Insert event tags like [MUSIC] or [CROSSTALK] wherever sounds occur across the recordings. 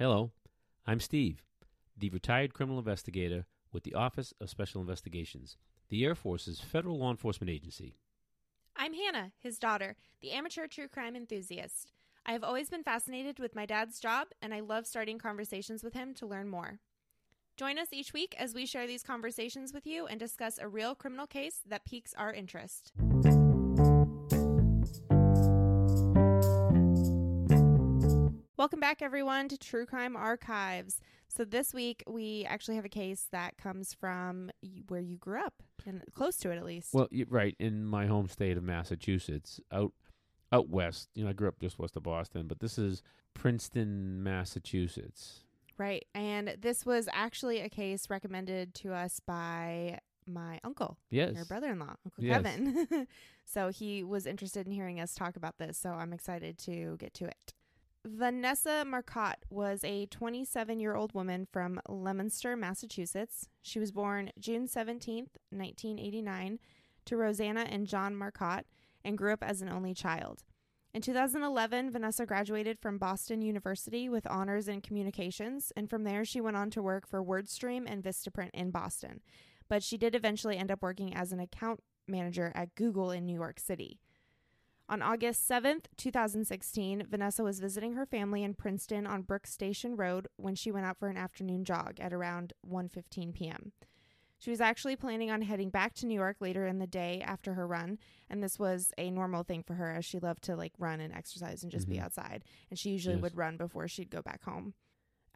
Hello, I'm Steve, the retired criminal investigator with the Office of Special Investigations, the Air Force's federal law enforcement agency. I'm Hannah, his daughter, the amateur true crime enthusiast. I have always been fascinated with my dad's job, and I love starting conversations with him to learn more. Join us each week as we share these conversations with you and discuss a real criminal case that piques our interest. Welcome back, everyone, to True Crime Archives. So, this week we actually have a case that comes from where you grew up, and close to it at least. Well, right in my home state of Massachusetts, out out west. You know, I grew up just west of Boston, but this is Princeton, Massachusetts. Right. And this was actually a case recommended to us by my uncle, Yes. your brother in law, Uncle Yes. Kevin. [LAUGHS] so he was interested in hearing us talk about this. So I'm excited to get to it. Vanessa Marcotte was a 27 year old woman from Leominster, Massachusetts. She was born June 17, 1989, to Rosanna and John Marcotte and grew up as an only child. In 2011, Vanessa graduated from Boston University with honors in communications, and from there she went on to work for WordStream and Vistaprint in Boston. But she did eventually end up working as an account manager at Google in New York City. On August 7th, 2016, Vanessa was visiting her family in Princeton on Brook Station Road when she went out for an afternoon jog at around 1:15 p.m. She was actually planning on heading back to New York later in the day after her run, and this was a normal thing for her as she loved to like run and exercise and just be Mhm. outside, and she usually Yes. would run before she'd go back home.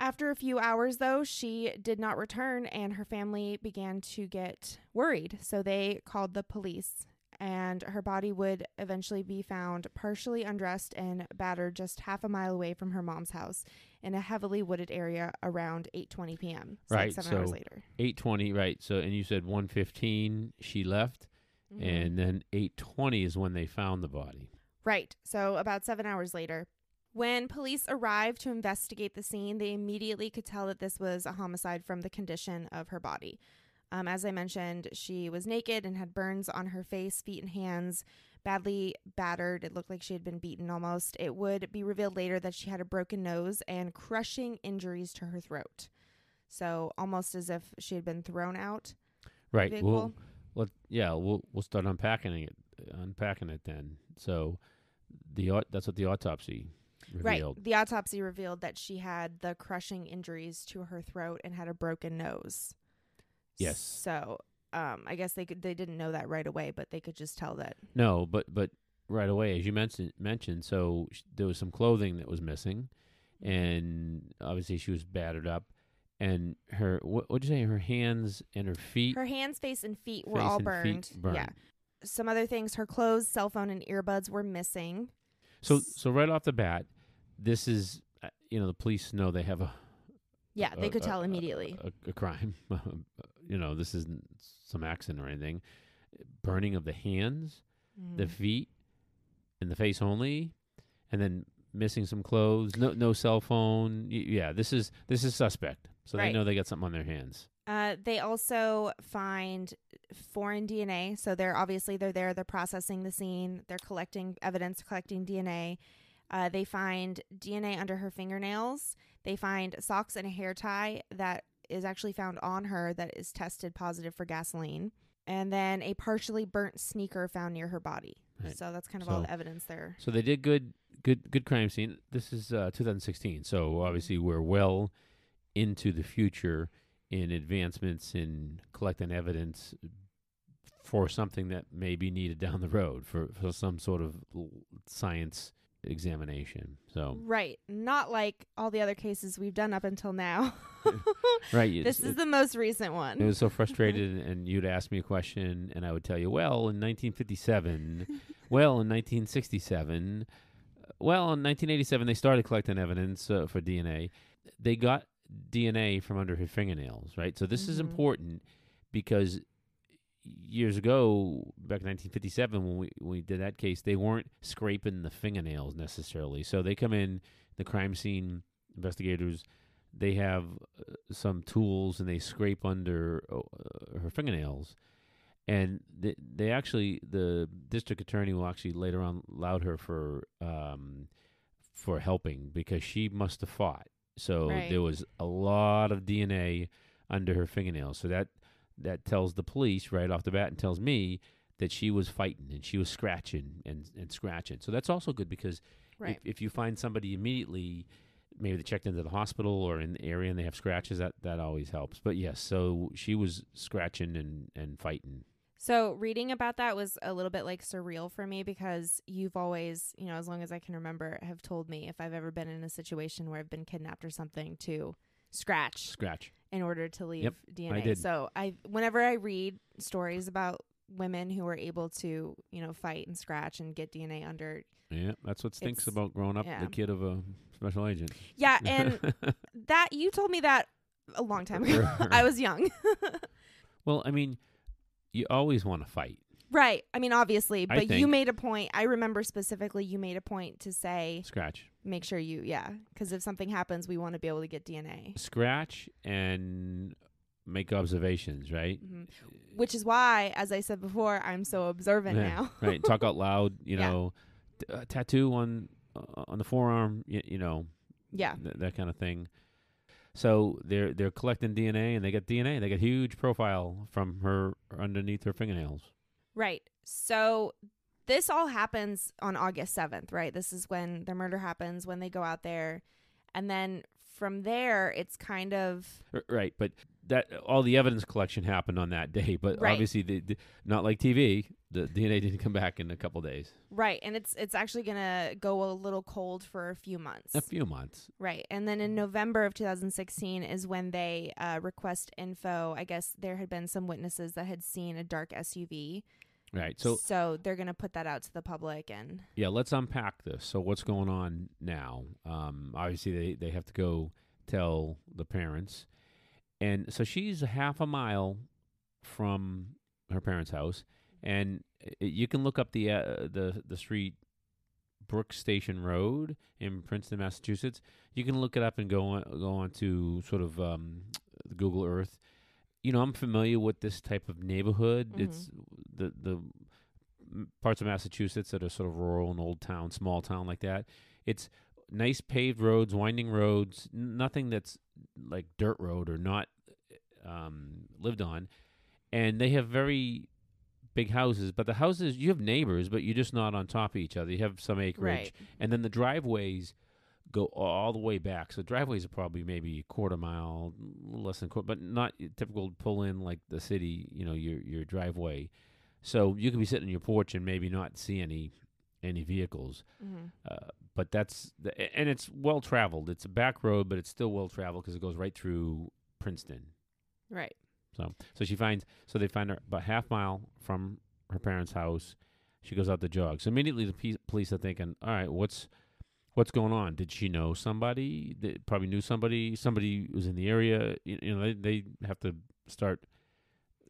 After a few hours, though, she did not return, and her family began to get worried. So they called the police, and her body would eventually be found partially undressed and battered just half a mile away from her mom's house in a heavily wooded area around 8:20 p.m. So like Right, seven hours so- later. Eight twenty, right? So, and you said 1:15 She left, Mhm. and then eight twenty is when they found the body. Right. So about seven hours later. When police arrived to investigate the scene, they immediately could tell that this was a homicide from the condition of her body. Um, as I mentioned, she was naked and had burns on her face, feet, and hands, badly battered. It looked like she had been beaten almost. It would be revealed later that she had a broken nose and crushing injuries to her throat. So almost as if she had been thrown out. Right. Well, let yeah, we'll we'll start unpacking it, unpacking it then. So, the that's what the autopsy revealed. Right. The autopsy revealed that she had the crushing injuries to her throat and had a broken nose. Yes. So, um, I guess they could they didn't know that right away, but they could just tell that. No, but but right away, as you mentioned mentioned, so sh- there was some clothing that was missing, and obviously she was battered up, and her what would you say? Her hands and her feet. Her hands, face, and feet were face all burned. burned. Yeah. Some other things: her clothes, cell phone, and earbuds were missing. So so right off the bat, this is uh, you know the police know they have a Yeah, they a- could tell a- immediately. a, a crime. [LAUGHS] you know this isn't some accident or anything. Burning of the hands. the Mhm. feet and the face only, and then missing some clothes, no no cell phone. Y- Yeah, this is this is suspect. So they know they got something on their hands. Uh, they also find foreign DNA. So they're obviously they're there. They're processing the scene. They're collecting evidence, collecting DNA. Uh, they find DNA under her fingernails. They find socks and a hair tie that is actually found on her that is tested positive for gasoline. And then a partially burnt sneaker found near her body. Right. So that's kind of all the evidence there. So they did good good good crime scene. This is uh, 2016. So obviously we're well into the future in advancements in collecting evidence for something that may be needed down the road for, for some sort of science examination. So Right. Not like all the other cases we've done up until now. [LAUGHS] right, this is the most recent one. It was so frustrated, [LAUGHS] and you'd ask me a question, and I would tell you, well, in 1957, well, in 1967, uh, well, in 1987, they started collecting evidence uh, for DNA. They got DNA from under her fingernails, right? So this is Mhm. important because years ago, back in 1957, when we when we did that case, they weren't scraping the fingernails necessarily. So they come in, the crime scene investigators, they have uh, some tools and they scrape under uh, her fingernails. And they, they actually, the district attorney will actually later on laud her for um, for helping because she must have fought So Right. there was a lot of DNA under her fingernails. So that that tells the police right off the bat and tells me that she was fighting and she was scratching and, and scratching. So that's also good because Right. if, if you find somebody immediately, maybe they checked into the hospital or in the area and they have scratches, that, that always helps. But yes, so she was scratching and, and fighting. So reading about that was a little bit like surreal for me because you've always, you know, as long as I can remember, have told me if I've ever been in a situation where I've been kidnapped or something to scratch Scratch. In order to leave Yep, DNA. did. So I whenever I read stories about women who were able to, you know, fight and scratch and get DNA under Yeah, that's what stinks about growing up yeah. the kid of a special agent. Yeah, [LAUGHS] and that you told me that a long time ago. [LAUGHS] I was young. [LAUGHS] well, I mean, you always want to fight. Right. I mean, obviously, I but you think- made a point. I remember specifically you made a point to say Scratch. make sure you yeah because if something happens we want to be able to get dna Scratch and make observations, right? Mhm. which is why as i said before i'm so observant Yeah, now right. Talk out loud, [LAUGHS] you Yeah. know, t- uh, tattoo on uh, on the forearm, you, you know, yeah th- that kind of thing. So they're they're collecting DNA and they get DNA. They get huge profile from her underneath her fingernails. Right. So this all happens on august 7th right? This is when the murder happens when they go out there. And then from there it's kind of Right, but that all the evidence collection happened on that day. But Right. obviously, the, the, not like TV. The DNA didn't come back in a couple days, right and it's it's actually gonna go a little cold for a few months a few months. Right. And then in November of 2016 is when they uh, request info. I guess there had been some witnesses that had seen a dark SUV. Right. So so they're going to put that out to the public. And yeah, let's unpack this. So what's going on now? Um, obviously, they they have to go tell the parents, and so she's a half a mile from her parents' house, and you can look up the uh, the the street. Brook Station Road in Princeton, Massachusetts. You can look it up and go on go on to sort of um, Google Earth. You know, I'm familiar with this type of neighborhood. Mhm. It's the the parts of Massachusetts that are sort of rural and old town, small town like that. It's nice paved roads, winding roads, n- nothing that's like dirt road or not um, lived on. And they have very big houses, but the houses you have neighbors, but you're just not on top of each other. You have some acreage, right. and then the driveways go all the way back. So driveways are probably maybe a quarter mile, less than quarter, but not typical pull in like the city. You know, your your driveway. So you could be sitting on your porch and maybe not see any any vehicles. hmm Uh, but that's the, and it's well traveled. It's a back road, but it's still well traveled because it goes right through Princeton. Right. So so she finds so they find her about half mile from her parents' house. She goes out to jog. So immediately the pe- police are thinking, all right, what's what's going on? Did she know somebody? They probably knew somebody. Somebody was in the area. You, you know, they they have to start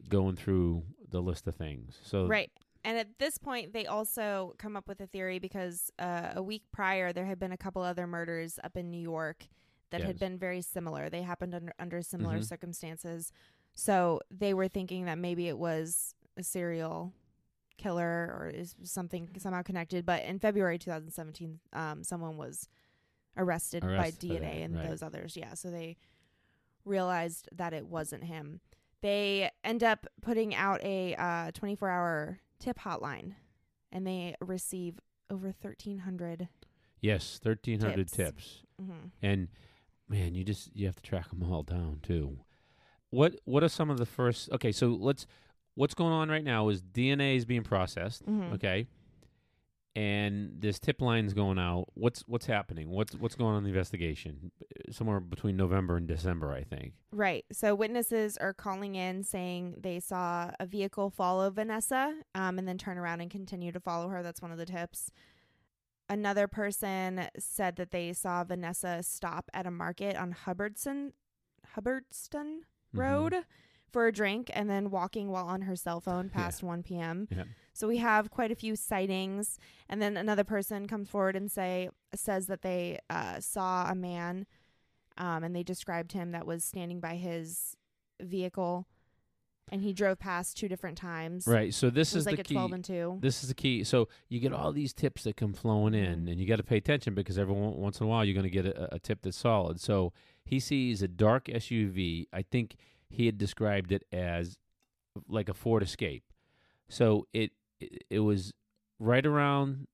going through the list of things. So Right. And at this point, they also come up with a theory because uh, a week prior, there had been a couple other murders up in New York that Yes. had been very similar. They happened under, under similar Mhm. circumstances. So they were thinking that maybe it was a serial killer or is something somehow connected. But in February 2017, um, someone was arrested, by Arrested for DNA that, and right. those others. Yeah. So they realized that it wasn't him. They end up putting out a uh, 24 hour tip hotline and they receive over 1,300. yes, thirteen hundred Tips. tips. Mm-hmm. and man, you just you have to track them all down too. What what are some of the first? Okay, so let's. What's going on right now is DNA is being processed. Mhm. Okay, and this tip lines going out. What's what's happening? What's what's going on in the investigation? Somewhere between November and December, I think. Right. So witnesses are calling in saying they saw a vehicle follow Vanessa um, and then turn around and continue to follow her. That's one of the tips. Another person said that they saw Vanessa stop at a market on Hubbardston, Hubbardston Mhm. Road for a drink and then walking while on her cell phone past 1 p.m. Yeah. So we have quite a few sightings, and then another person comes forward and say says that they uh, saw a man, um, and they described him that was standing by his vehicle, and he drove past two different times. Right. So this is like the a key. 12 and 2. This is the key. So you get all these tips that come flowing in, Mhm. and you got to pay attention because every on- once in a while you're going to get a, a tip that's solid. So he sees a dark SUV. I think he had described it as like a Ford Escape. So it it, it was right around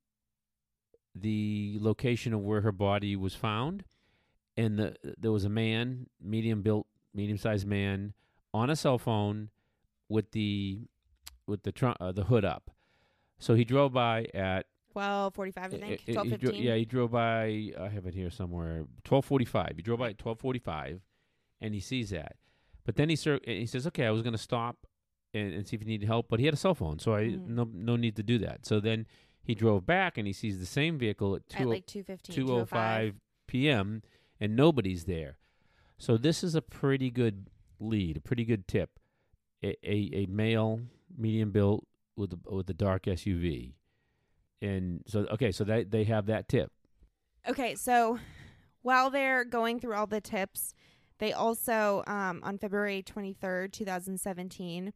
the location of where her body was found, and the there was a man, medium built, medium sized man, on a cell phone with the with the trunk uh, the hood up. So he drove by at 12:45 I think. uh, he dro- 12:15. yeah, he drove by. I have it here somewhere. Twelve forty-five. He drove by at twelve forty-five, and he sees that. But then he cir- he says, "Okay, I was going to stop and, and see if he needed help, but he had a cell phone, so I Mhm. no no need to do that." So then he drove back, and he sees the same vehicle at at two like 2:15. 2:05 p.m. and nobody's there. So this is a pretty good lead, a pretty good tip. A a, a male, medium built with a, with a dark SUV, and so okay, so they they have that tip. Okay, so while they're going through all the tips, they also, um, on February 23rd, 2017,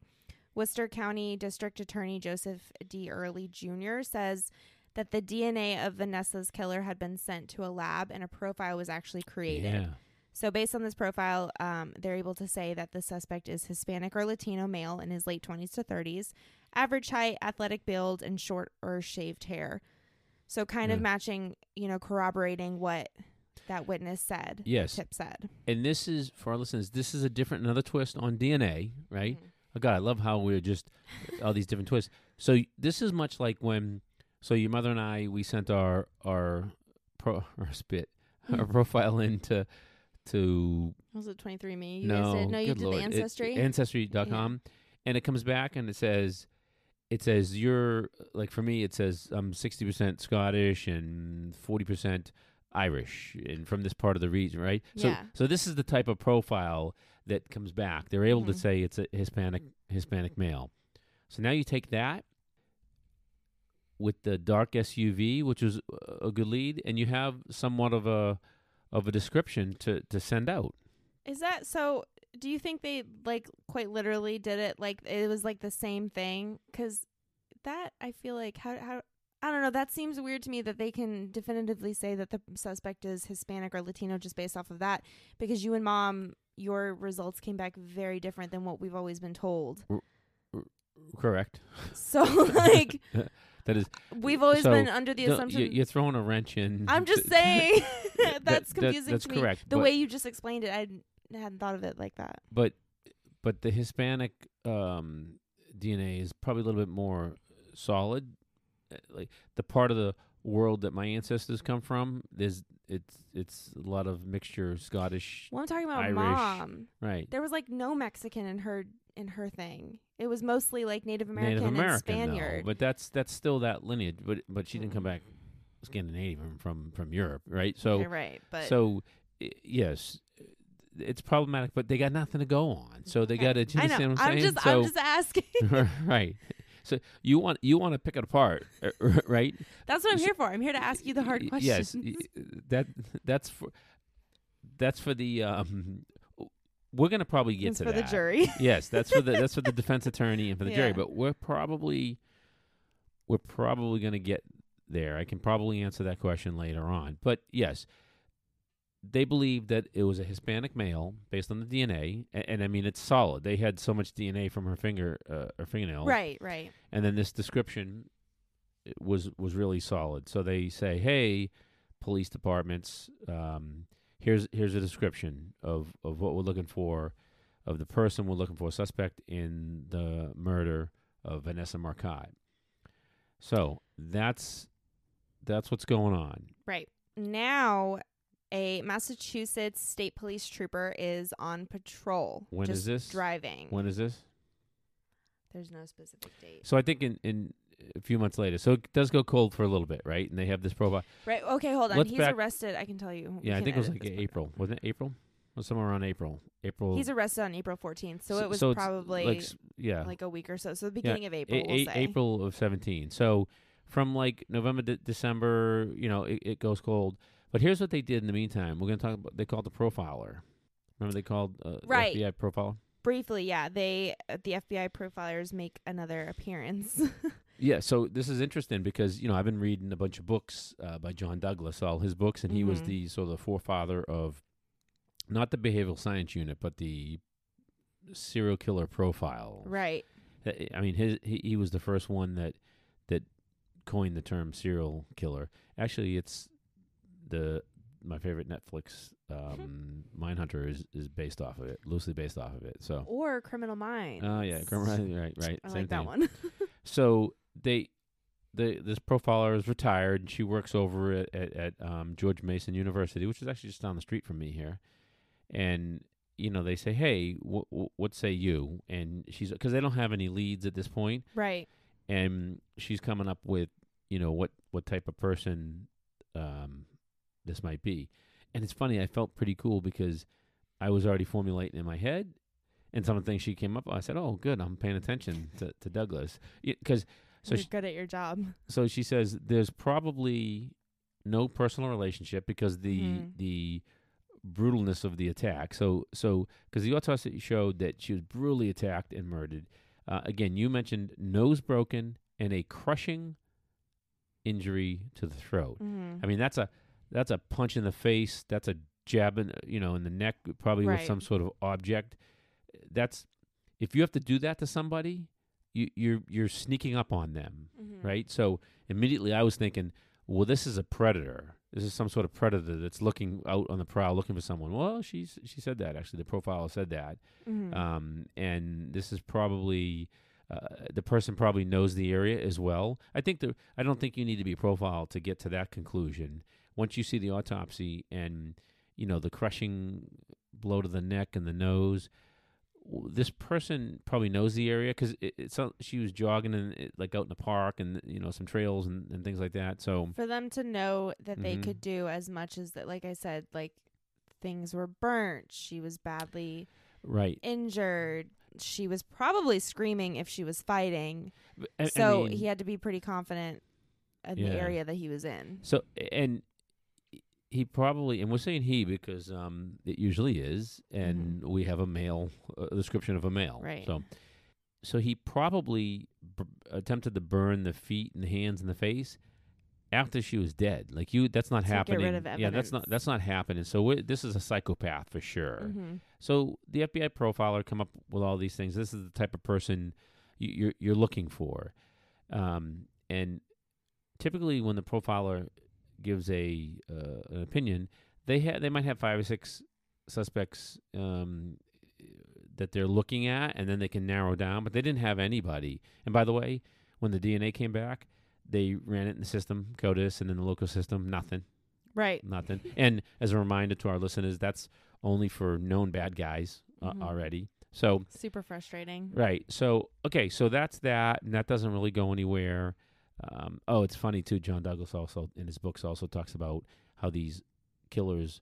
Worcester County District Attorney Joseph D. Early Jr. says that the DNA of Vanessa's killer had been sent to a lab and a profile was actually created. Yeah, So, based on this profile, um, they're able to say that the suspect is Hispanic or Latino male in his late 20s to 30s, average height, athletic build, and short or shaved hair. So, kind of matching, you know, corroborating what that witness said. Yes. Tip said. and this is for our listeners. This is a different, another twist on DNA, right? Mhm. Oh God, I love how we're just all these different twists. So this is much like when, so your mother and I, we sent our our pro [LAUGHS] our spit our Mhm. profile into to Was it 23andMe? You no, did? No, you did Lord. the It- Ancestry? ancestry.com, and it comes back and it says, it says you're like for me, it says I'm sixty percent Scottish and forty percent Irish, and from this part of the region, right? So, Yeah. so this is the type of profile that comes back. They're able to Mhm. say it's a Hispanic Hispanic male. So now you take that with the dark SUV, which was a good lead, and you have somewhat of a of a description to to send out. Is that so? Do you think they like quite literally did it like it was like the same thing? Because that I feel like how how I don't know. That seems weird to me that they can definitively say that the suspect is Hispanic or Latino just based off of that. Because you and mom, your results came back very different than what we've always been told. Correct. So like [LAUGHS] That is we've always So, been under the no, assumption. you, you're throwing a wrench in. I'm just [LAUGHS] saying [LAUGHS] That- that's that- confusing that's to me. correct. The way you just explained it, I hadn't- hadn't thought of it like that. but but the Hispanic um, DNA is probably a little bit more solid. Uh, Like the part of the world that my ancestors come from, there's it's it's a lot of mixture Scottish, Well, I'm talking about Irish. mom. right? There was like no Mexican in her in her thing. It was mostly like Native American, Native American, and Spaniard. though, but that's that's still that lineage. But but she didn't come Mm. back Scandinavian from from Europe, right? So You're right, but so i- yes, it's problematic, but they got nothing to go on. So they Okay. got to. I know. I'm I'm just so I'm just asking. [LAUGHS] right. So you want you want to pick it apart, uh, [LAUGHS] right? That's what I'm So- here for. I'm here to ask you the hard questions. Yes, that that's for that's for the um. We're gonna probably get It's to for that. the jury. [LAUGHS] yes, that's for the that's for the defense attorney and for the jury. But we're probably we're probably gonna get there. I can probably answer that question later on. But yes, they believe that it was a Hispanic male based on the DNA, and, and I mean it's solid. They had so much DNA from her finger, uh, her fingernail, Right, right. and then this description was was really solid. So they say, "Hey, police departments, um, here's here's a description of of what we're looking for, of the person we're looking for, suspect in the murder of Vanessa Marcotte." So that's that's what's going on. Right. Now a Massachusetts state police trooper is on patrol. When just is this? Driving. When is this? There's no specific date. So I think in in a few months later. So it does go cold for a little bit, right? And they have this profile. Right. Okay, hold on. Let's He's back- arrested. I can tell you. We Yeah, I can think it was edit like this part April. Wasn't it April? It was somewhere around April. April. He's arrested on April 14th, so, it was it's probably like like, s- yeah, a week or so. So the beginning of April, A- we'll a- say. April of 17. So from like November to December, you know, it, it goes cold. But here's what they did in the meantime. We're going to talk about, they called the profiler. Remember they called uh, the FBI profiler? briefly, yeah, they uh, the FBI profilers make another appearance. [LAUGHS] Yeah, so this is interesting because you know I've been reading a bunch of books uh, by John Douglas, all his books, and he was Mhm. the sort of the forefather of not the behavioral science unit, but the serial killer profile. right. Uh, I mean, his he, he was the first one that that coined the term serial killer. Actually, it's the my favorite Netflix um, Mindhunter is is based off of it, loosely based off of it. So, Or Criminal Minds. oh yeah, right, right, right. I same like that thing. one. [LAUGHS] So they, the this profiler is retired. and She works over at at, at um, George Mason University, which is actually just down the street from me here. And you know, they say, "Hey, wh- wh- what say you?" And she's because they don't have any leads at this point, right. and she's coming up with, you know, what what type of person um, this might be. And it's funny, I felt pretty cool because I was already formulating in my head, and some of the things she came up. with, I said, "Oh, good, I'm paying attention to, to Douglas," because so You're she, good at your job. so she says there's probably no personal relationship because the Mhm. the brutalness of the attack. So so because the autopsy showed that she was brutally attacked and murdered. Uh, again, you mentioned nose broken and a crushing injury to the throat. Mm-hmm. I mean that's a that's a punch in the face. That's a jab in you know in the neck, probably with some sort of object. That's if you have to do that to somebody, you, you're you're sneaking up on them Mm-hmm. right? So immediately I was thinking, well, this is a predator. This is some sort of predator that's looking out on the prowl, looking for someone. Well, she's she said that actually. The profile said that, Mm-hmm. um, and this is probably uh, the person probably knows the area as well. I think the I don't think you need to be profiled to get to that conclusion. Once you see the autopsy and you know the crushing blow to the neck and the nose, this person probably knows the area because it, it's she was jogging in like out in the park and you know some trails and, and things like that. So For them to know that they Mhm. could do as much as that, like I said, like things were burnt. She was badly right, injured. She was probably screaming if she was fighting. B- I- I so mean- he had to be pretty confident in Yeah. the area that he was in. So and he probably and we're saying he because um it usually is and we have a male uh, description of a male. Mm-hmm. Right. So so he probably b- attempted to burn the feet and the hands and the face after she was dead. Like you that's not get happening. rid of Yeah, that's not that's not happening. So this is a psychopath for sure. Mm-hmm. So the FBI profiler come up with all these things. This is the type of person you, you're you're looking for, um, and typically when the profiler gives a uh, an opinion, they ha- they might have five or six suspects um, that they're looking at, and then they can narrow down. But they didn't have anybody. And by the way, when the DNA came back, they ran it in the system, CODIS, and in the local system, nothing Right. nothing. And as a reminder to our listeners, that's only for known bad guys uh, Mhm. already. So Super frustrating. right. So okay. So that's that, and that doesn't really go anywhere. Um, oh, it's funny too. John Douglas also in his books also talks about how these killers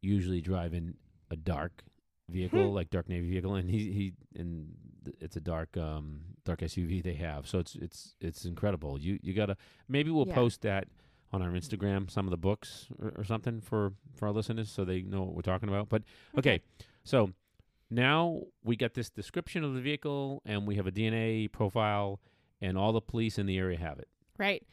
usually drive in a dark vehicle, Hmm. like dark navy vehicle, and he he and it's a dark um dark SUV they have. So it's it's it's incredible. You you gotta maybe we'll Yeah. post that on our Instagram, some of the books or, or something for for our listeners, so they know what we're talking about. But okay, so now we got this description of the vehicle, and we have a DNA profile, and all the police in the area have it. Right.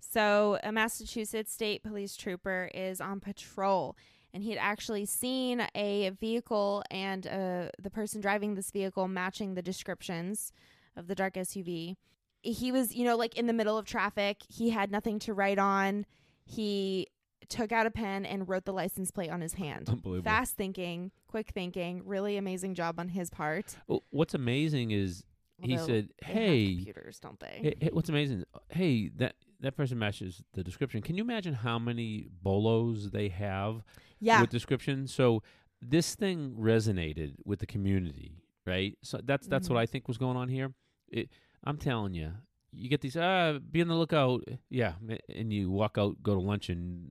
So, a Massachusetts State Police trooper is on patrol, and he had actually seen a vehicle and uh, the person driving this vehicle matching the descriptions of the dark SUV. He was, you know, like in the middle of traffic. He had nothing to write on. He took out a pen and wrote the license plate on his hand. Unbelievable. Fast thinking, quick thinking, really amazing job on his part. Well, what's amazing is he Although said, they have "Hey, computers, don't they? Hey, hey, what's amazing? Hey, that that person matches the description. Can you imagine how many bolos they have yeah. with description? So this thing resonated with the community, right? So that's that's what I think was going on here. It, I'm telling you, you get these. Ah, be on the lookout. Yeah, and you walk out, go to lunch, and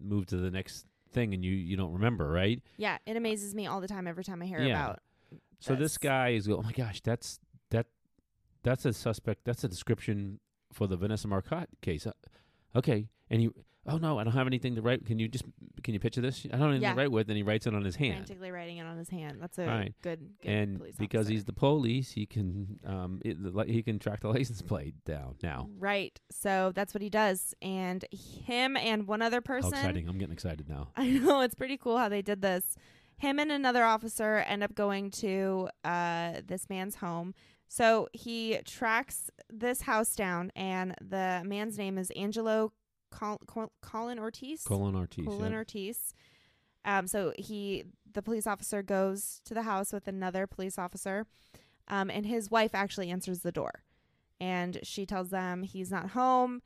move to the next thing, and you you don't remember, right? Yeah, it amazes me all the time every time I hear Yeah. about. So this this. guy is go, oh my gosh, that's that that's a suspect. That's a description for the Vanessa Marcotte case. Uh, okay, and he "Oh no, I don't have anything to write. Can you just can you picture this? I don't have anything Yeah. to write with." And he writes it on his hand. Frantically writing it on his hand. That's a Right. good, good and police because officer. he's the police, he can um it, the, he can track the license plate down now. Right. So that's what he does. And him and one other person. How exciting! I'm getting excited now. [LAUGHS] I know it's pretty cool how they did this. Him and another officer end up going to uh, this man's home. So he tracks this house down, and the man's name is Angelo Col- Col- Colon Ortiz. Colon Ortiz. Colon yeah. Ortiz. Um, so he, the police officer, goes to the house with another police officer, um, and his wife actually answers the door, and she tells them he's not home.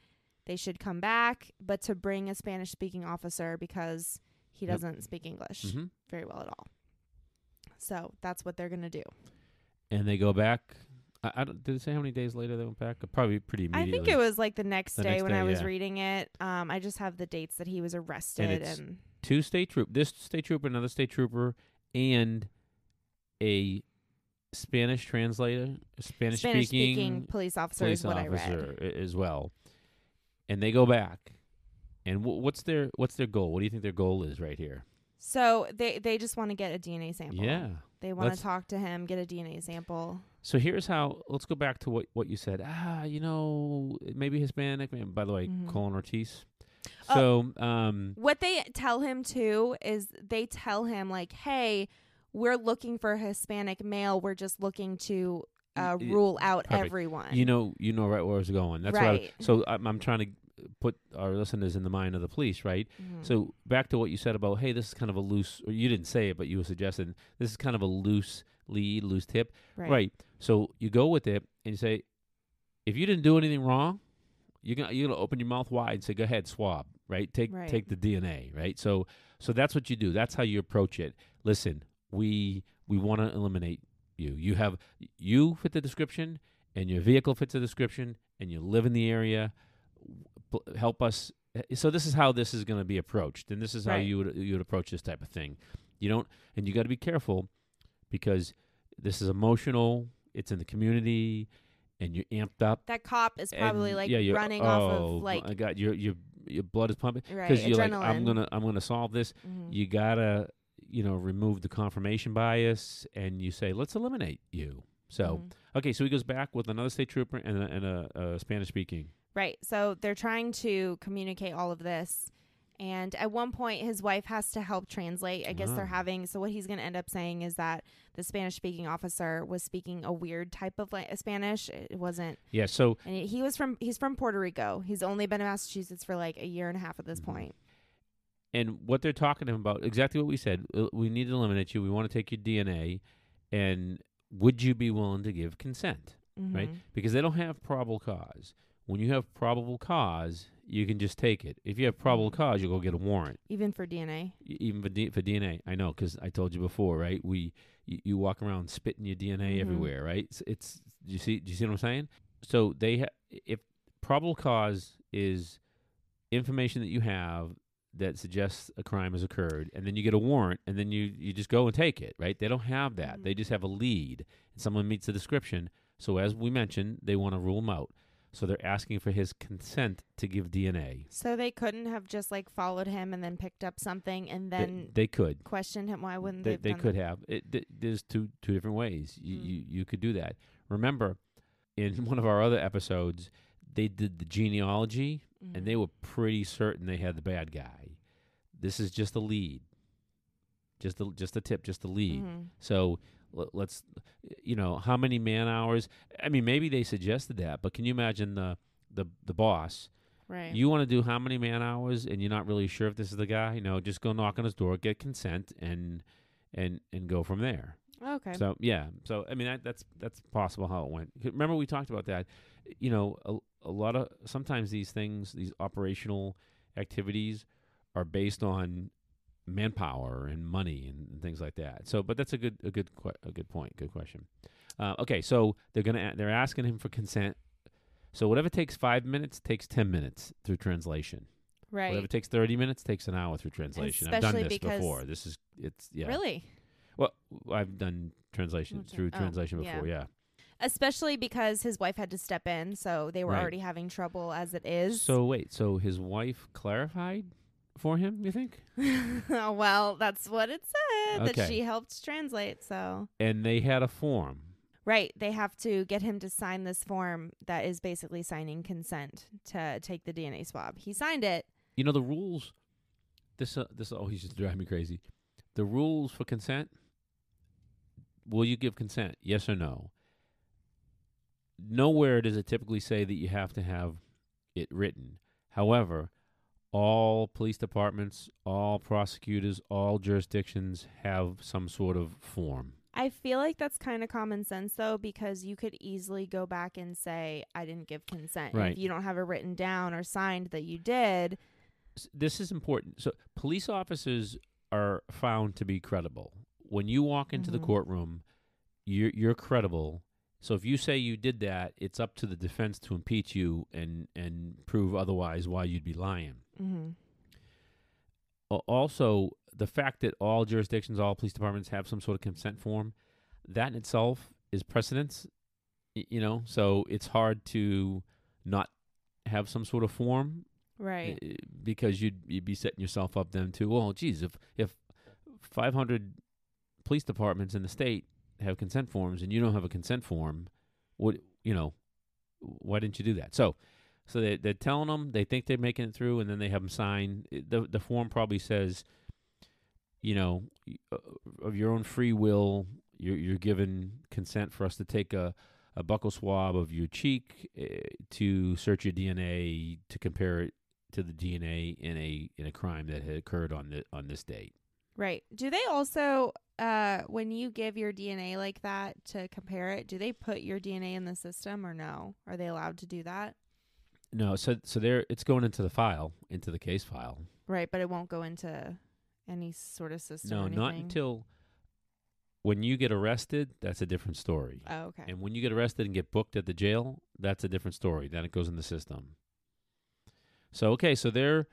They should come back, but to bring a Spanish-speaking officer because he Yep. doesn't speak English Mhm. very well at all. So that's what they're gonna do. And they go back. I, I don't, did it say how many days later they went back? Probably pretty I immediately. think it was like the next The day next when day, I was yeah. reading it. Um, I just have the dates that he was arrested it's and two state troop. This state trooper, another state trooper, and a Spanish translator, Spanish, Spanish speaking speaking police officer police is what I read. officer a- as well. And they go back. And wh- what's their what's their goal? What do you think their goal is right here? So they they just want to get a DNA sample. Yeah. They want Let's- to talk to him, get a DNA sample. So here's how. Let's go back to what what you said. Ah, you know, maybe Hispanic. man. By the way, Mhm. Colon Ortiz. Oh. So, um, What they tell him too is they tell him like, "Hey, we're looking for a Hispanic male. We're just looking to uh, rule out perfect. everyone." you know, you know right where I was going. That's What I, Right. so I'm, I'm trying to put our listeners in the mind of the police, right? Mhm. So back to what you said about, hey, this is kind of a loose, or you didn't say it, but you were suggesting this is kind of a loose lead, loose tip, right? So you go with it and you say, if you didn't do anything wrong, you're gonna you're gonna open your mouth wide and say, go ahead, swab, right? Take Right. take the DNA, right? So so that's what you do. That's how you approach it. Listen, we we want to eliminate you. You have you fit the description, and your vehicle fits the description, and you live in the area. Help us. So this is how this is going to be approached, and this is how Right. you would you would approach this type of thing. You don't, and you got to be careful because this is emotional. It's in the community, and you're amped up. That cop is probably and, like yeah, you're- running oh, off of like my God, your your your blood is pumping right because you're like, I'm gonna I'm gonna solve this. Mhm. You gotta you know remove the confirmation bias, and you say let's eliminate you. So Mhm. okay, so he goes back with another state trooper and a, and a, a Spanish speaking. Right. So they're trying to communicate all of this. And at one point, his wife has to help translate. I guess they're Ah. having. So what he's going to end up saying is that the Spanish-speaking officer was speaking a weird type of like Spanish. It wasn't, Yeah. So and he was from. He's from Puerto Rico. He's only been in Massachusetts for like a year and a half at this Mhm. point. and what they're talking to him about exactly what we said. uh, We need to eliminate you. We want to take your DNA, and would you be willing to give consent? Right. Mhm. because they don't have probable cause. When you have probable cause, you can just take it. If you have probable Mhm. cause, you go get a warrant, Even for DNA. even for, D- for DNA. I know because I told you before, right? We you, you walk around spitting your DNA Mhm. everywhere, right? It's, it's do you see do you see what I'm saying? So they ha- if probable cause is information that you have that suggests a crime has occurred, and then you get a warrant, and then you you just go and take it, right? They don't have that. They Mhm. just have a lead, and someone meets the description. So as we mentioned, they want to rule them out. So they're asking for his consent to give DNA. So they couldn't have just like followed him and then picked up something and then they, could. question him. Why wouldn't They, they could that? have. It, th- there's two two different ways you, Mm. you you could do that. Remember, in [LAUGHS] one of our other episodes, they did the genealogy, and they Mhm. were pretty certain they had the bad guy. This is just a lead, just a, just a tip, just a lead. Mhm. So let's, you know, how many man hours? I mean, maybe they suggested that, but can you imagine the the the boss? Right. You want to do how many man hours, and you're not really sure if this is the guy? you know just go knock on his door, get consent, and and and go from there. okay. So yeah, so I mean that, that's that's possible how it went. Remember we talked about that. You know, a, a lot of sometimes these things, these operational activities, are based on manpower and money and, and things like that. So, but that's a good a good a good point. Good question. Uh, okay, so they're gonna they're asking him for consent. So whatever takes five minutes takes ten minutes through translation. right. Whatever takes thirty minutes takes an hour through translation. I've done this before. This is it's yeah. Really? Well, I've done translation Okay. through Oh, translation yeah. before. Yeah. especially because his wife had to step in, so they were Right. already having trouble as it is. So wait, so his wife clarified for him, you think? [LAUGHS] well, that's what it said that Okay. she helped translate. So And they had a form. right, they have to get him to sign this form that is basically signing consent to take the DNA swab. He signed it. You know the rules. This uh, this always used to drive me crazy. The rules for consent. Will you give consent? Yes or no? Nowhere does it typically say that you have to have it written. However, all police departments, all prosecutors, all jurisdictions have some sort of form. I feel like that's kind of common sense though, because you could easily go back and say, I didn't give consent. Right. If you don't have it written down or signed that you did, This is important. So, police officers are found to be credible. When you walk into the Mhm. courtroom, you're you're credible. So if you say you did that, it's up to the defense to impeach you and and prove otherwise why you'd be lying. Mm-hmm. Also, the fact that all jurisdictions, all police departments have some sort of consent form, that in itself is precedence. You know, so it's hard to not have some sort of form right. uh, because you'd you'd be setting yourself up then too. Well, geez, if if 500 police departments in the state have consent forms and you don't have a consent form, what you know, why didn't you do that? So, so they they're telling them they think they're making it through, and then they have them sign. The The form probably says, you know, uh, of your own free will, you're you're given consent for us to take a a buccal swab of your cheek uh, to search your DNA to compare it to the DNA in a in a crime that had occurred on the on this date. Right. Do they also, uh, when you give your DNA like that to compare it, do they put your DNA in the system or no? Are they allowed to do that? No, so so there it's going into the file, into the case file. Right, but it won't go into any sort of system. No, not until when you get arrested. That's a different story. Oh, okay. And when you get arrested and get booked at the jail, that's a different story. Then it goes in the system. So okay, so they're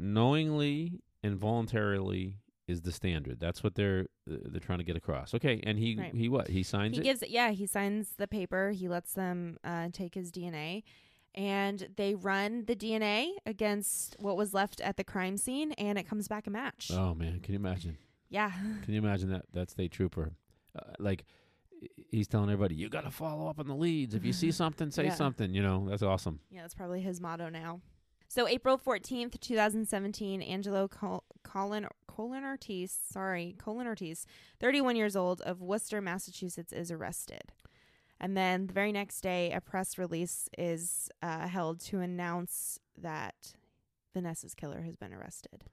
knowingly and voluntarily is the standard. That's what they're uh, they're trying to get across. Okay, and he Right. he what he signs he it. gives yeah he signs the paper he lets them uh, take his dna and they run the dna against what was left at the crime scene and it comes back a match oh man, can you imagine? yeah Can you imagine that that state trooper, uh, like he's telling everybody, you got to follow up on the leads. If you see [LAUGHS] something, say Yeah. something. You know, that's awesome. yeah that's probably his motto now so april 14th 2017 angelo Col- colon colon ortiz sorry colon ortiz 31 years old of worcester massachusetts is arrested and then the very next day a press release is uh, held to announce that vanessa's killer has been arrested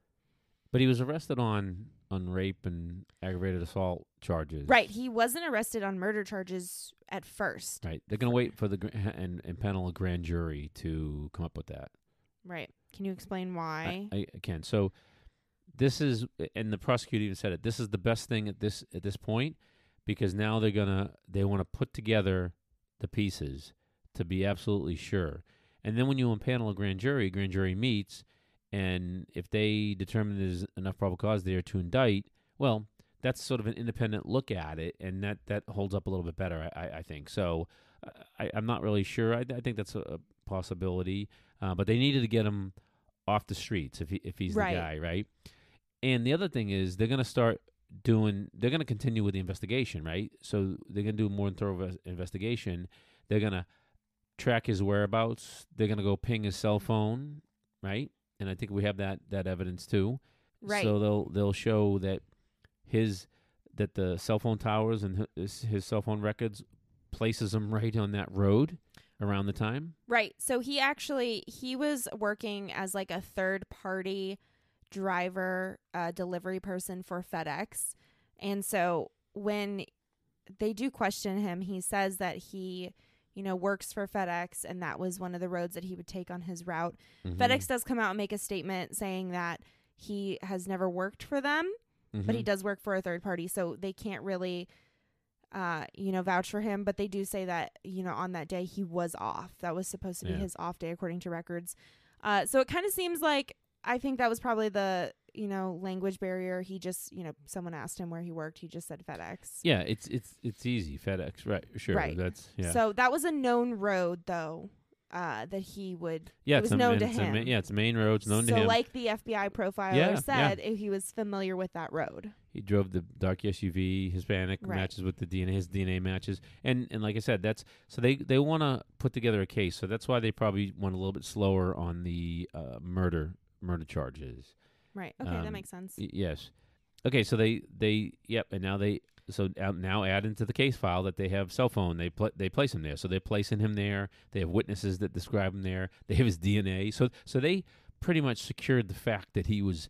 But he was arrested on on rape and aggravated assault charges. Right. He wasn't arrested on murder charges at first. Right. They're going to wait for the gr- [LAUGHS] and and panel a grand jury to come up with that. Right. Can you explain why? I, I can. So this is, and the prosecutor even said it. This is the best thing at this at this point because now they're gonna they want to put together the pieces to be absolutely sure. And then when you impanel a grand jury, grand jury meets, and if they determine there's enough probable cause there to indict, well, that's sort of an independent look at it, and that that holds up a little bit better, I, I, think. So I, I'm not really sure. I, I think that's a, a possibility, uh, but they needed to get him off the streets if he if he's Right. the guy, right? And the other thing is they're going to start doing. They're going to continue with the investigation, right? So they're going to do more thorough investigation. They're going to track his whereabouts. They're going to go ping his cell phone, right? And I think we have that that evidence too. Right. So they'll they'll show that his that the cell phone towers and his, his cell phone records places him [LAUGHS] right on that road around the time. Right. So he actually he was working as like a third party driver uh, delivery person for FedEx. And so when they do question him, he says that he you know works for FedEx and that was one of the roads that he would take on his route. Mhm. FedEx does come out and make a statement saying that he has never worked for them, but he Mhm. does work for a third party, so they can't really uh you know vouch for him but they do say that you know on that day he was off that was supposed to be Yeah. his off day according to records uh so it kind of seems like i think that was probably the you know, language barrier. He just, you know, someone asked him where he worked. He just said FedEx. Yeah, it's it's it's easy. FedEx, right? Sure, Right. that's yeah. So that was a known road, though, uh, that he would. yeah, it was known to a ma- him. yeah, it's main roads known so, to him. So, like the FBI profiler Yeah, yeah. said, if he was familiar with that road. he drove the dark SUV, Hispanic Right. matches with the DNA. His DNA matches, and and like I said, that's so they they want to put together a case. So that's why they probably went a little bit slower on the uh, murder murder charges. Right. Okay, that Um, makes sense. Y- yes. Okay, so they they yep, and now they so now- add into the case file that they have cell phone. They pl- they place him there, so they're placing him there. They have witnesses that describe him there. They have his DNA. So so they pretty much secured the fact that he was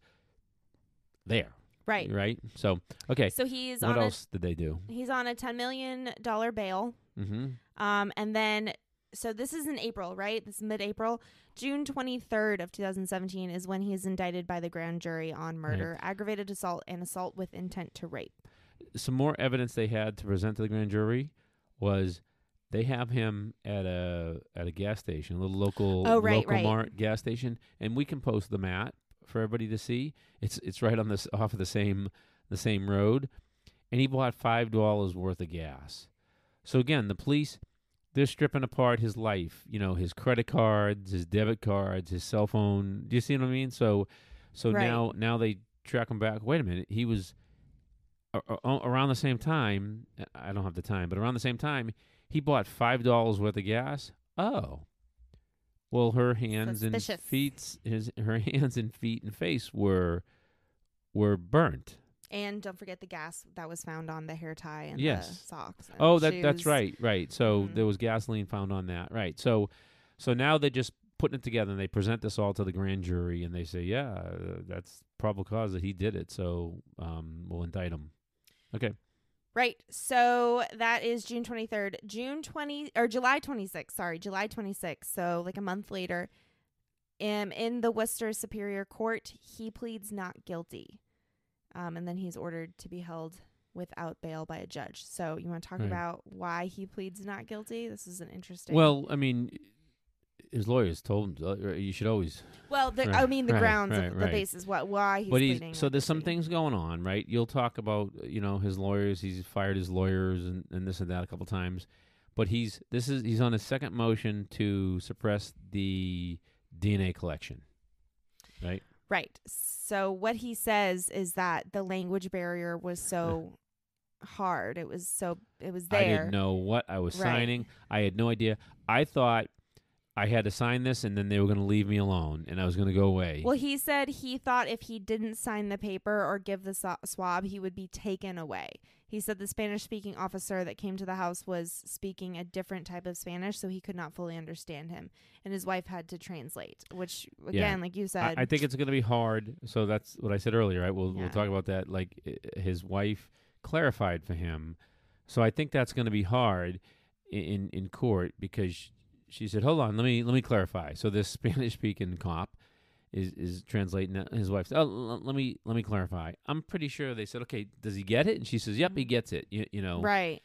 there. Right. Right. So okay, So he's what on else did they do? he's on a ten million dollar bail. Mm-hmm. Um, and then so this is in April, right? This is mid-April. June 23rd of 2017 is when he is indicted by the grand jury on hmm. murder, aggravated assault, and assault with intent to rape. Some more evidence they had to present to the grand jury was they have him at a at a gas station, a little local Oh, right, local right. mart gas station, and we can post the map for everybody to see. It's it's right on this off of the same the same road, and he bought five dollars worth of gas. So again, the police they're stripping apart his life. You know, his credit cards, his debit cards, his cell phone. Do you see what I mean? So so Right. now now they track him back. Wait a minute, he was a- a- around the same time. I don't have the time, but around the same time, he bought five dollars worth of gas. Oh, well, her hands and feet, his her [LAUGHS] hands and feet and face were were burnt. And don't forget the gas that was found on the hair tie and the socks. and Oh, that that's right, right. So Mhm. there was gasoline found on that, right? So, so now they're just putting it together and they present this all to the grand jury and they say, yeah, uh, that's probable cause that he did it. So um, we'll indict him. Okay. Right. So that is June 23rd. June 20 or July 26th. Sorry, July 26th. So like a month later, um, in the Worcester Superior Court, he pleads not guilty. Um, and then he's ordered to be held without bail by a judge. So you want to talk Right. about why he pleads not guilty? This is an interesting. Well, I mean, his lawyers told him uh, you should always. well, the, I mean the right, grounds right, of the basis what why he's but he's pleading. so there's some things going on, right? You'll talk about uh, you know his lawyers. He's fired his lawyers and, and this and that a couple times, but he's this is he's on his second motion to suppress the DNA collection, right? Right. So what he says is that the language barrier was [LAUGHS] so hard. It was so it was there. I didn't know what I was Right. signing. I had no idea. I thought I had to sign this, and then they were going to leave me alone, and I was going to go away. Well, he said he thought if he didn't sign the paper or give the so- swab, he would be taken away. He said the Spanish speaking officer that came to the house was speaking a different type of Spanish, so he could not fully understand him. And his wife had to translate, which, again, like you said, I think it's going to be hard. So that's what I said earlier, right? We'll Yeah. we'll talk about that. Like his wife clarified for him, so I think that's going to be hard in in court because she said, "Hold on, let me let me clarify." So this [LAUGHS] Spanish speaking cop is is translating his wife. said, Oh, l- let me let me clarify. I'm pretty sure they said, "Okay, does he get it?" And she says, "Yep, he gets it." You, you know, right.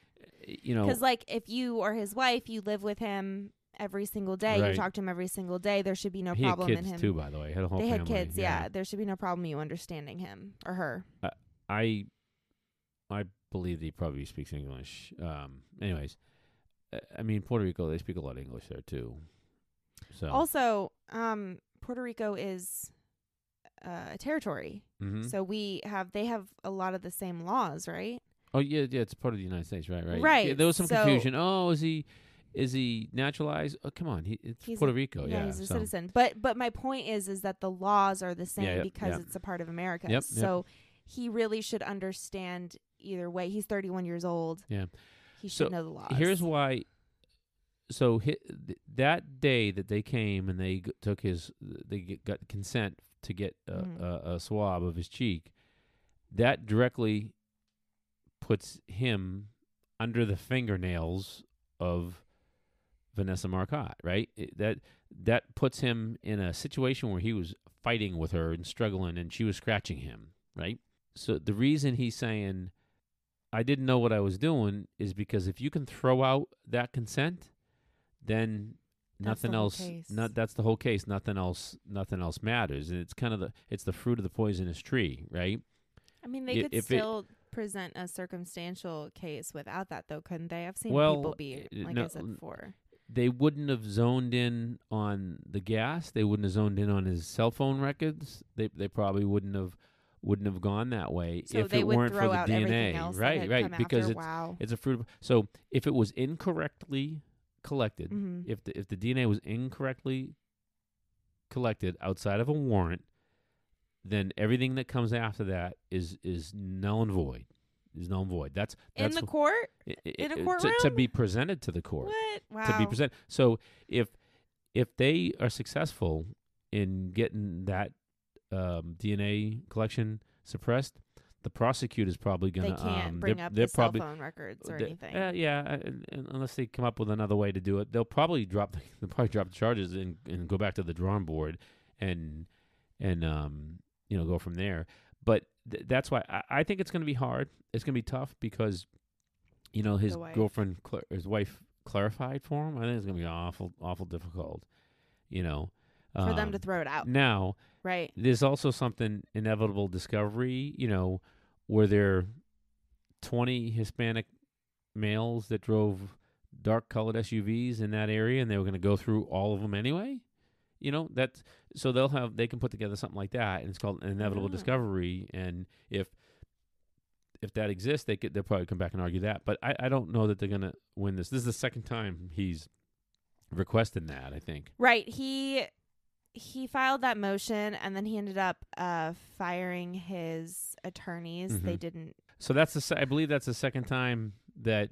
you know, Because, like, if you or his wife, you live with him every single day, Right. you talk to him every single day, there should be no he had problem kids in him. too, by the way. Had a whole they had kids, yeah. There should be no problem you understanding him or her. I I believe that he probably speaks English. Um, anyways, uh, I mean Puerto Rico they speak a lot of English there too. So Also, um, Puerto Rico is uh, a territory, Mhm. so we have they have a lot of the same laws, right? oh yeah yeah it's part of the United States right right Right, Yeah, there was some so- confusion. Oh is he is he naturalized? Oh come on he it's He's Puerto a- Rico yeah. he's a so- citizen. But but my point is is that the laws are the same Yeah, yep, because yep. it's a part of America. Yep, yep. So he really should understand either way. He's 31 years old. Yeah. He should So, know the laws. Here's why. So hi, th- that day that they came and they g- took his, they g- got consent to get a, Mhm. a, a swab of his cheek. That directly puts him under the fingernails of Vanessa Marcotte, right? It- that that puts him in a situation where he was fighting with her and struggling, and she was scratching him, right? So the reason he's saying I didn't know what I was doing is because if you can throw out that consent, then nothing the else. case. Not that's the whole case. Nothing else. Nothing else matters. And it's kind of the it's the fruit of the poisonous tree, right? I mean, they i- could if it- still present a circumstantial case without that, though, couldn't they? I've seen Well, people be uh, like no, I said before. They wouldn't have zoned in on the gas. They wouldn't have zoned in on his cell phone records. They they probably wouldn't have wouldn't have gone that way So if it weren't for the DNA. everything else that right, right. Because after. it's wow. it's a fruit. Of, so if it was incorrectly collected, Mhm. if the if the DNA was incorrectly collected outside of a warrant, then everything that comes after that is is null and void. Is null and void. That's in the court? i- i- in a i- to, to be presented to the court What? Wow. to be presented. So if if they are successful in getting that um, DNA collection suppressed, the prosecutor's probably gonna They can't um, bring they're, up they're the cell phone records or anything. uh, yeah, uh, unless they come up with another way to do it, they'll probably drop. The, [LAUGHS] they'll probably drop the charges and, and go back to the drawing board, and and um you know go from there. But th- that's why I, I think it's going to be hard. It's going to be tough because you know his wife. girlfriend, cl- his wife, clarified for him. I think it's going to be awful, awful difficult. You know, for them Um, to throw it out. now Right. there's also something inevitable discovery, you know, were there 20 Hispanic males that drove dark colored SUVs in that area and they were going to go through all of them anyway? You know, that's so they'll have they can put together something like that and it's called inevitable Ah. discovery and if if that exists, they could they'll probably come back and argue that. But I, I don't know that they're gonna win this. This is the second time he's requested that, I think. Right. He he filed that motion and then he ended up uh firing his attorneys. They Mhm. didn't So that's the se- I believe that's the second time that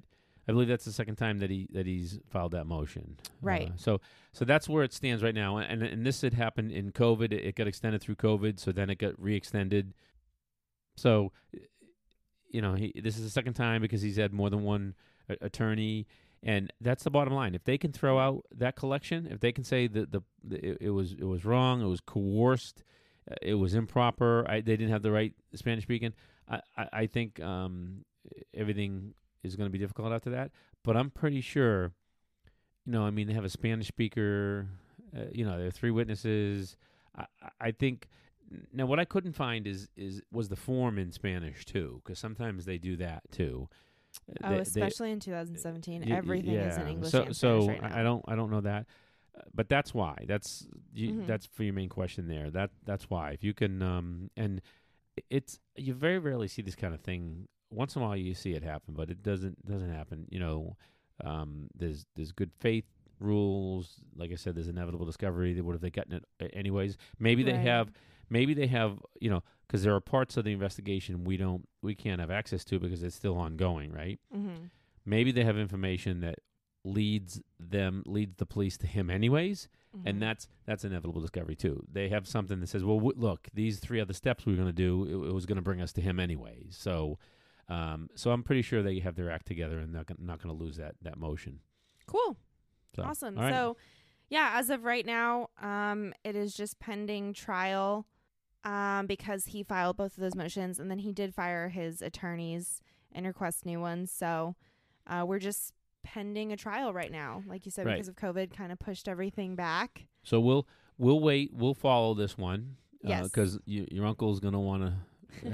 I believe that's the second time that he that he's filed that motion. Right. Uh, so so that's where it stands right now. And and this had happened in COVID. It, it got extended through COVID. So then it got re-extended. So you know he this is the second time because he's had more than one a- attorney. And that's the bottom line. If they can throw out that collection, if they can say that the, the it, it was it was wrong, it was coerced, uh, it was improper, I, they didn't have the right Spanish speaking, I, I, I think um, everything is going to be difficult after that. But I'm pretty sure, you know, I mean, they have a Spanish speaker, uh, you know, there are three witnesses. I, I- think now what I couldn't find is is was the form in Spanish too, because sometimes they do that too. Uh, Oh, they- they- especially in 2017, Y- everything is in. English So, so right. I don't, I don't know that, Uh, but that's why. That's you, Mhm. that's for your main question there. That that's why. If you can, um, and it's you very rarely see this kind of thing. Once in a while, you see it happen, but it doesn't doesn't happen. You know, um, there's there's good faith rules. Like I said, there's inevitable discovery. What have they gotten it anyways? Maybe they have. Maybe they have. You know, because there are parts of the investigation we don't we can't have access to because it's still ongoing, right? Mm-hmm. maybe they have information that leads them leads the police to him anyways Mm-hmm. and that's that's inevitable discovery too they have something that says well w- look these three other steps we are going to do it, it was going to bring us to him anyways so um so i'm pretty sure they have their act together and they're not going to lose that that motion cool. so Awesome. right. So, yeah, as of right now, um, it is just pending trial, um, because he filed both of those motions, and then he did fire his attorneys and request new ones. So, uh, we're just pending a trial right now. Like you said, Right. because of COVID, kind of pushed everything back. so we'll we'll wait we'll follow this one Yes. because y- your uncle's going to want to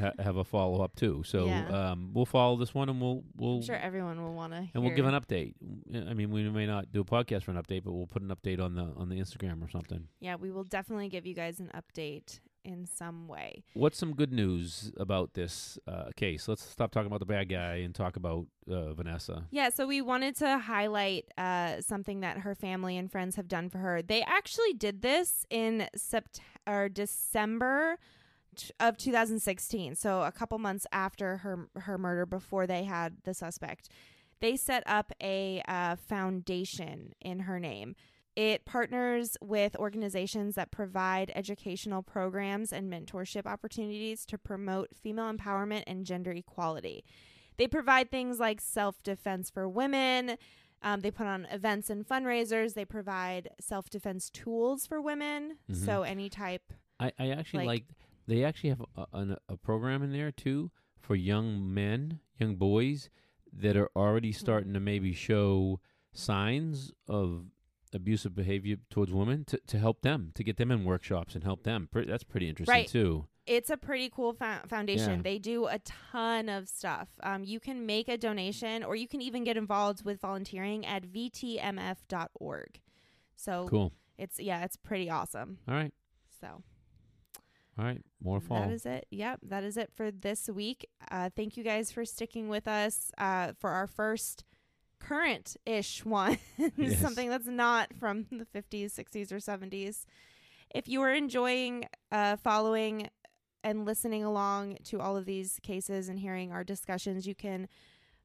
ha- have a follow up too so Yeah. um we'll follow this one and we'll we'll I'm sure everyone will want to. and we'll give an update. I mean, we may not do a podcast for an update, but we'll put an update on the on the Instagram or something. Yeah, we will definitely give you guys an update in some way. What's some good news about this uh, case? Let's stop talking about the bad guy and talk about uh, Vanessa. Yeah, so we wanted to highlight uh, something that her family and friends have done for her. They actually did this in September or December of 2016, so a couple months after her her murder, before they had the suspect. They set up a uh, foundation in her name. It partners with organizations that provide educational programs and mentorship opportunities to promote female empowerment and gender equality. They provide things like self defense for women. Um, they put on events and fundraisers. They provide self defense tools for women. Mhm. So, any type. I, I actually Like- like, they actually have a, an, a program in there too for young men, young boys that are already starting to maybe show signs of abusive behavior towards women to, to help them to get them in workshops and help them. Pre- that's pretty interesting Right. too. it's a pretty cool fo- foundation. Yeah. They do a ton of stuff. Um, you can make a donation, or you can even get involved with volunteering at vtmf.org. So Cool. it's yeah, it's pretty awesome. All right. So All right. More fall. that is it. Yep, that is it for this week. Uh, thank you guys for sticking with us uh, for our first current-ish [LAUGHS] one, Yes. something that's not from the 50s, 60s, or 70s. If you are enjoying uh, following and listening along to all of these cases and hearing our discussions, you can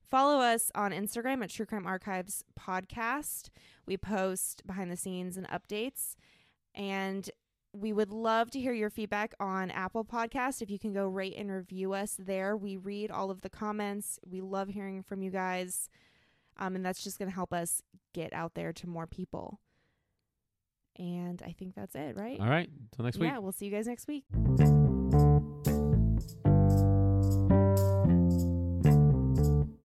follow us on Instagram at True Crime Archives Podcast. We post behind the scenes and updates. And we would love to hear your feedback on Apple Podcast. If you can go rate and review us there, we read all of the comments. We love hearing from you guys. Um, and that's just going to help us get out there to more people. And I think that's it, right? All right. Until next week. Yeah, we'll see you guys next week.